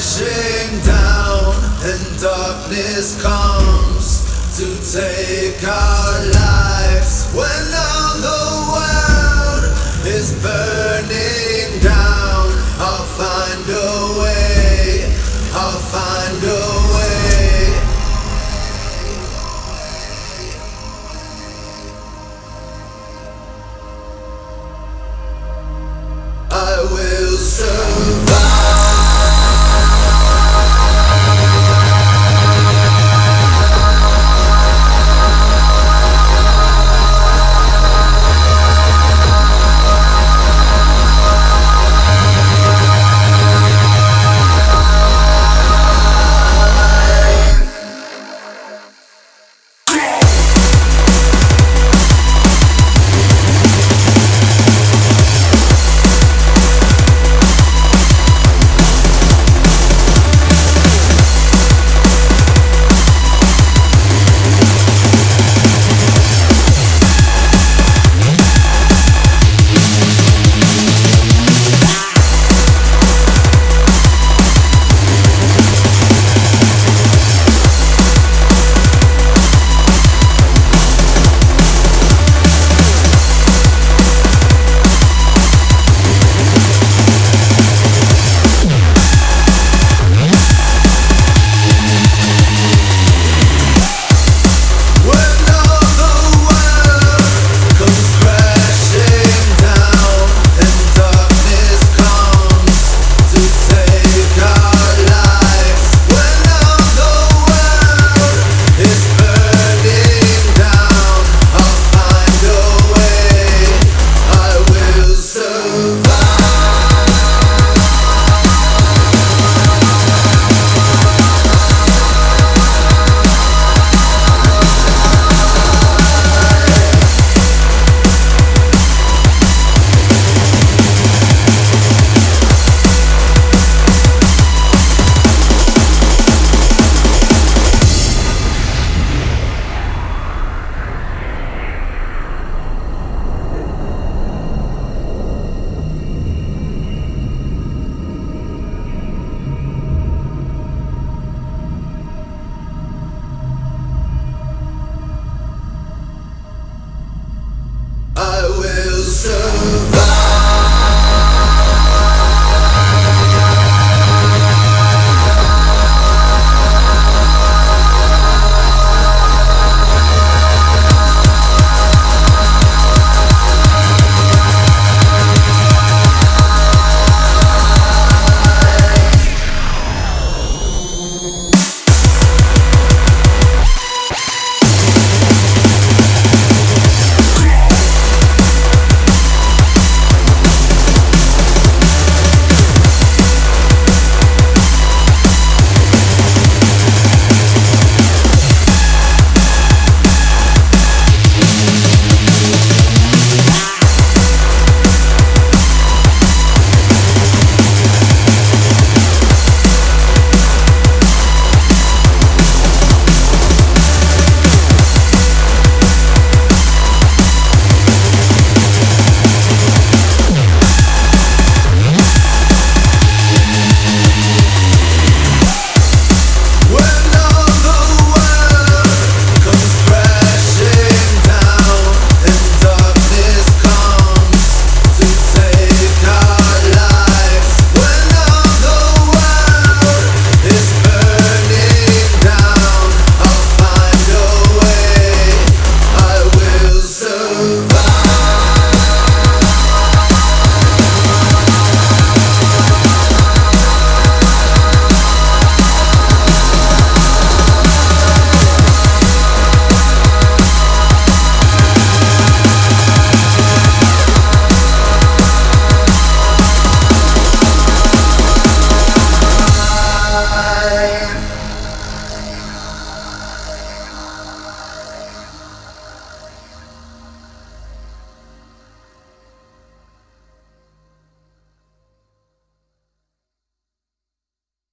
crashing down and darkness comes to take our lives. When all the world is burning